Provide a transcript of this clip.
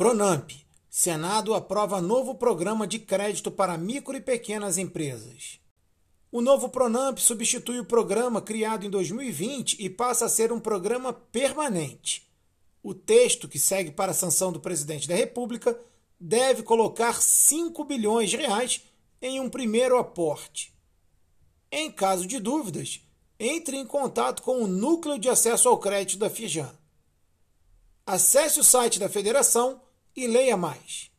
Pronamp. Senado aprova novo programa de crédito para micro e pequenas empresas. O novo Pronamp substitui o programa criado em 2020 e passa a ser um programa permanente. O texto que segue para a sanção do presidente da República deve colocar 5 bilhões de reais em um primeiro aporte. Em caso de dúvidas, entre em contato com o Núcleo de Acesso ao Crédito da Fijan. Acesse o site da Federação e leia mais.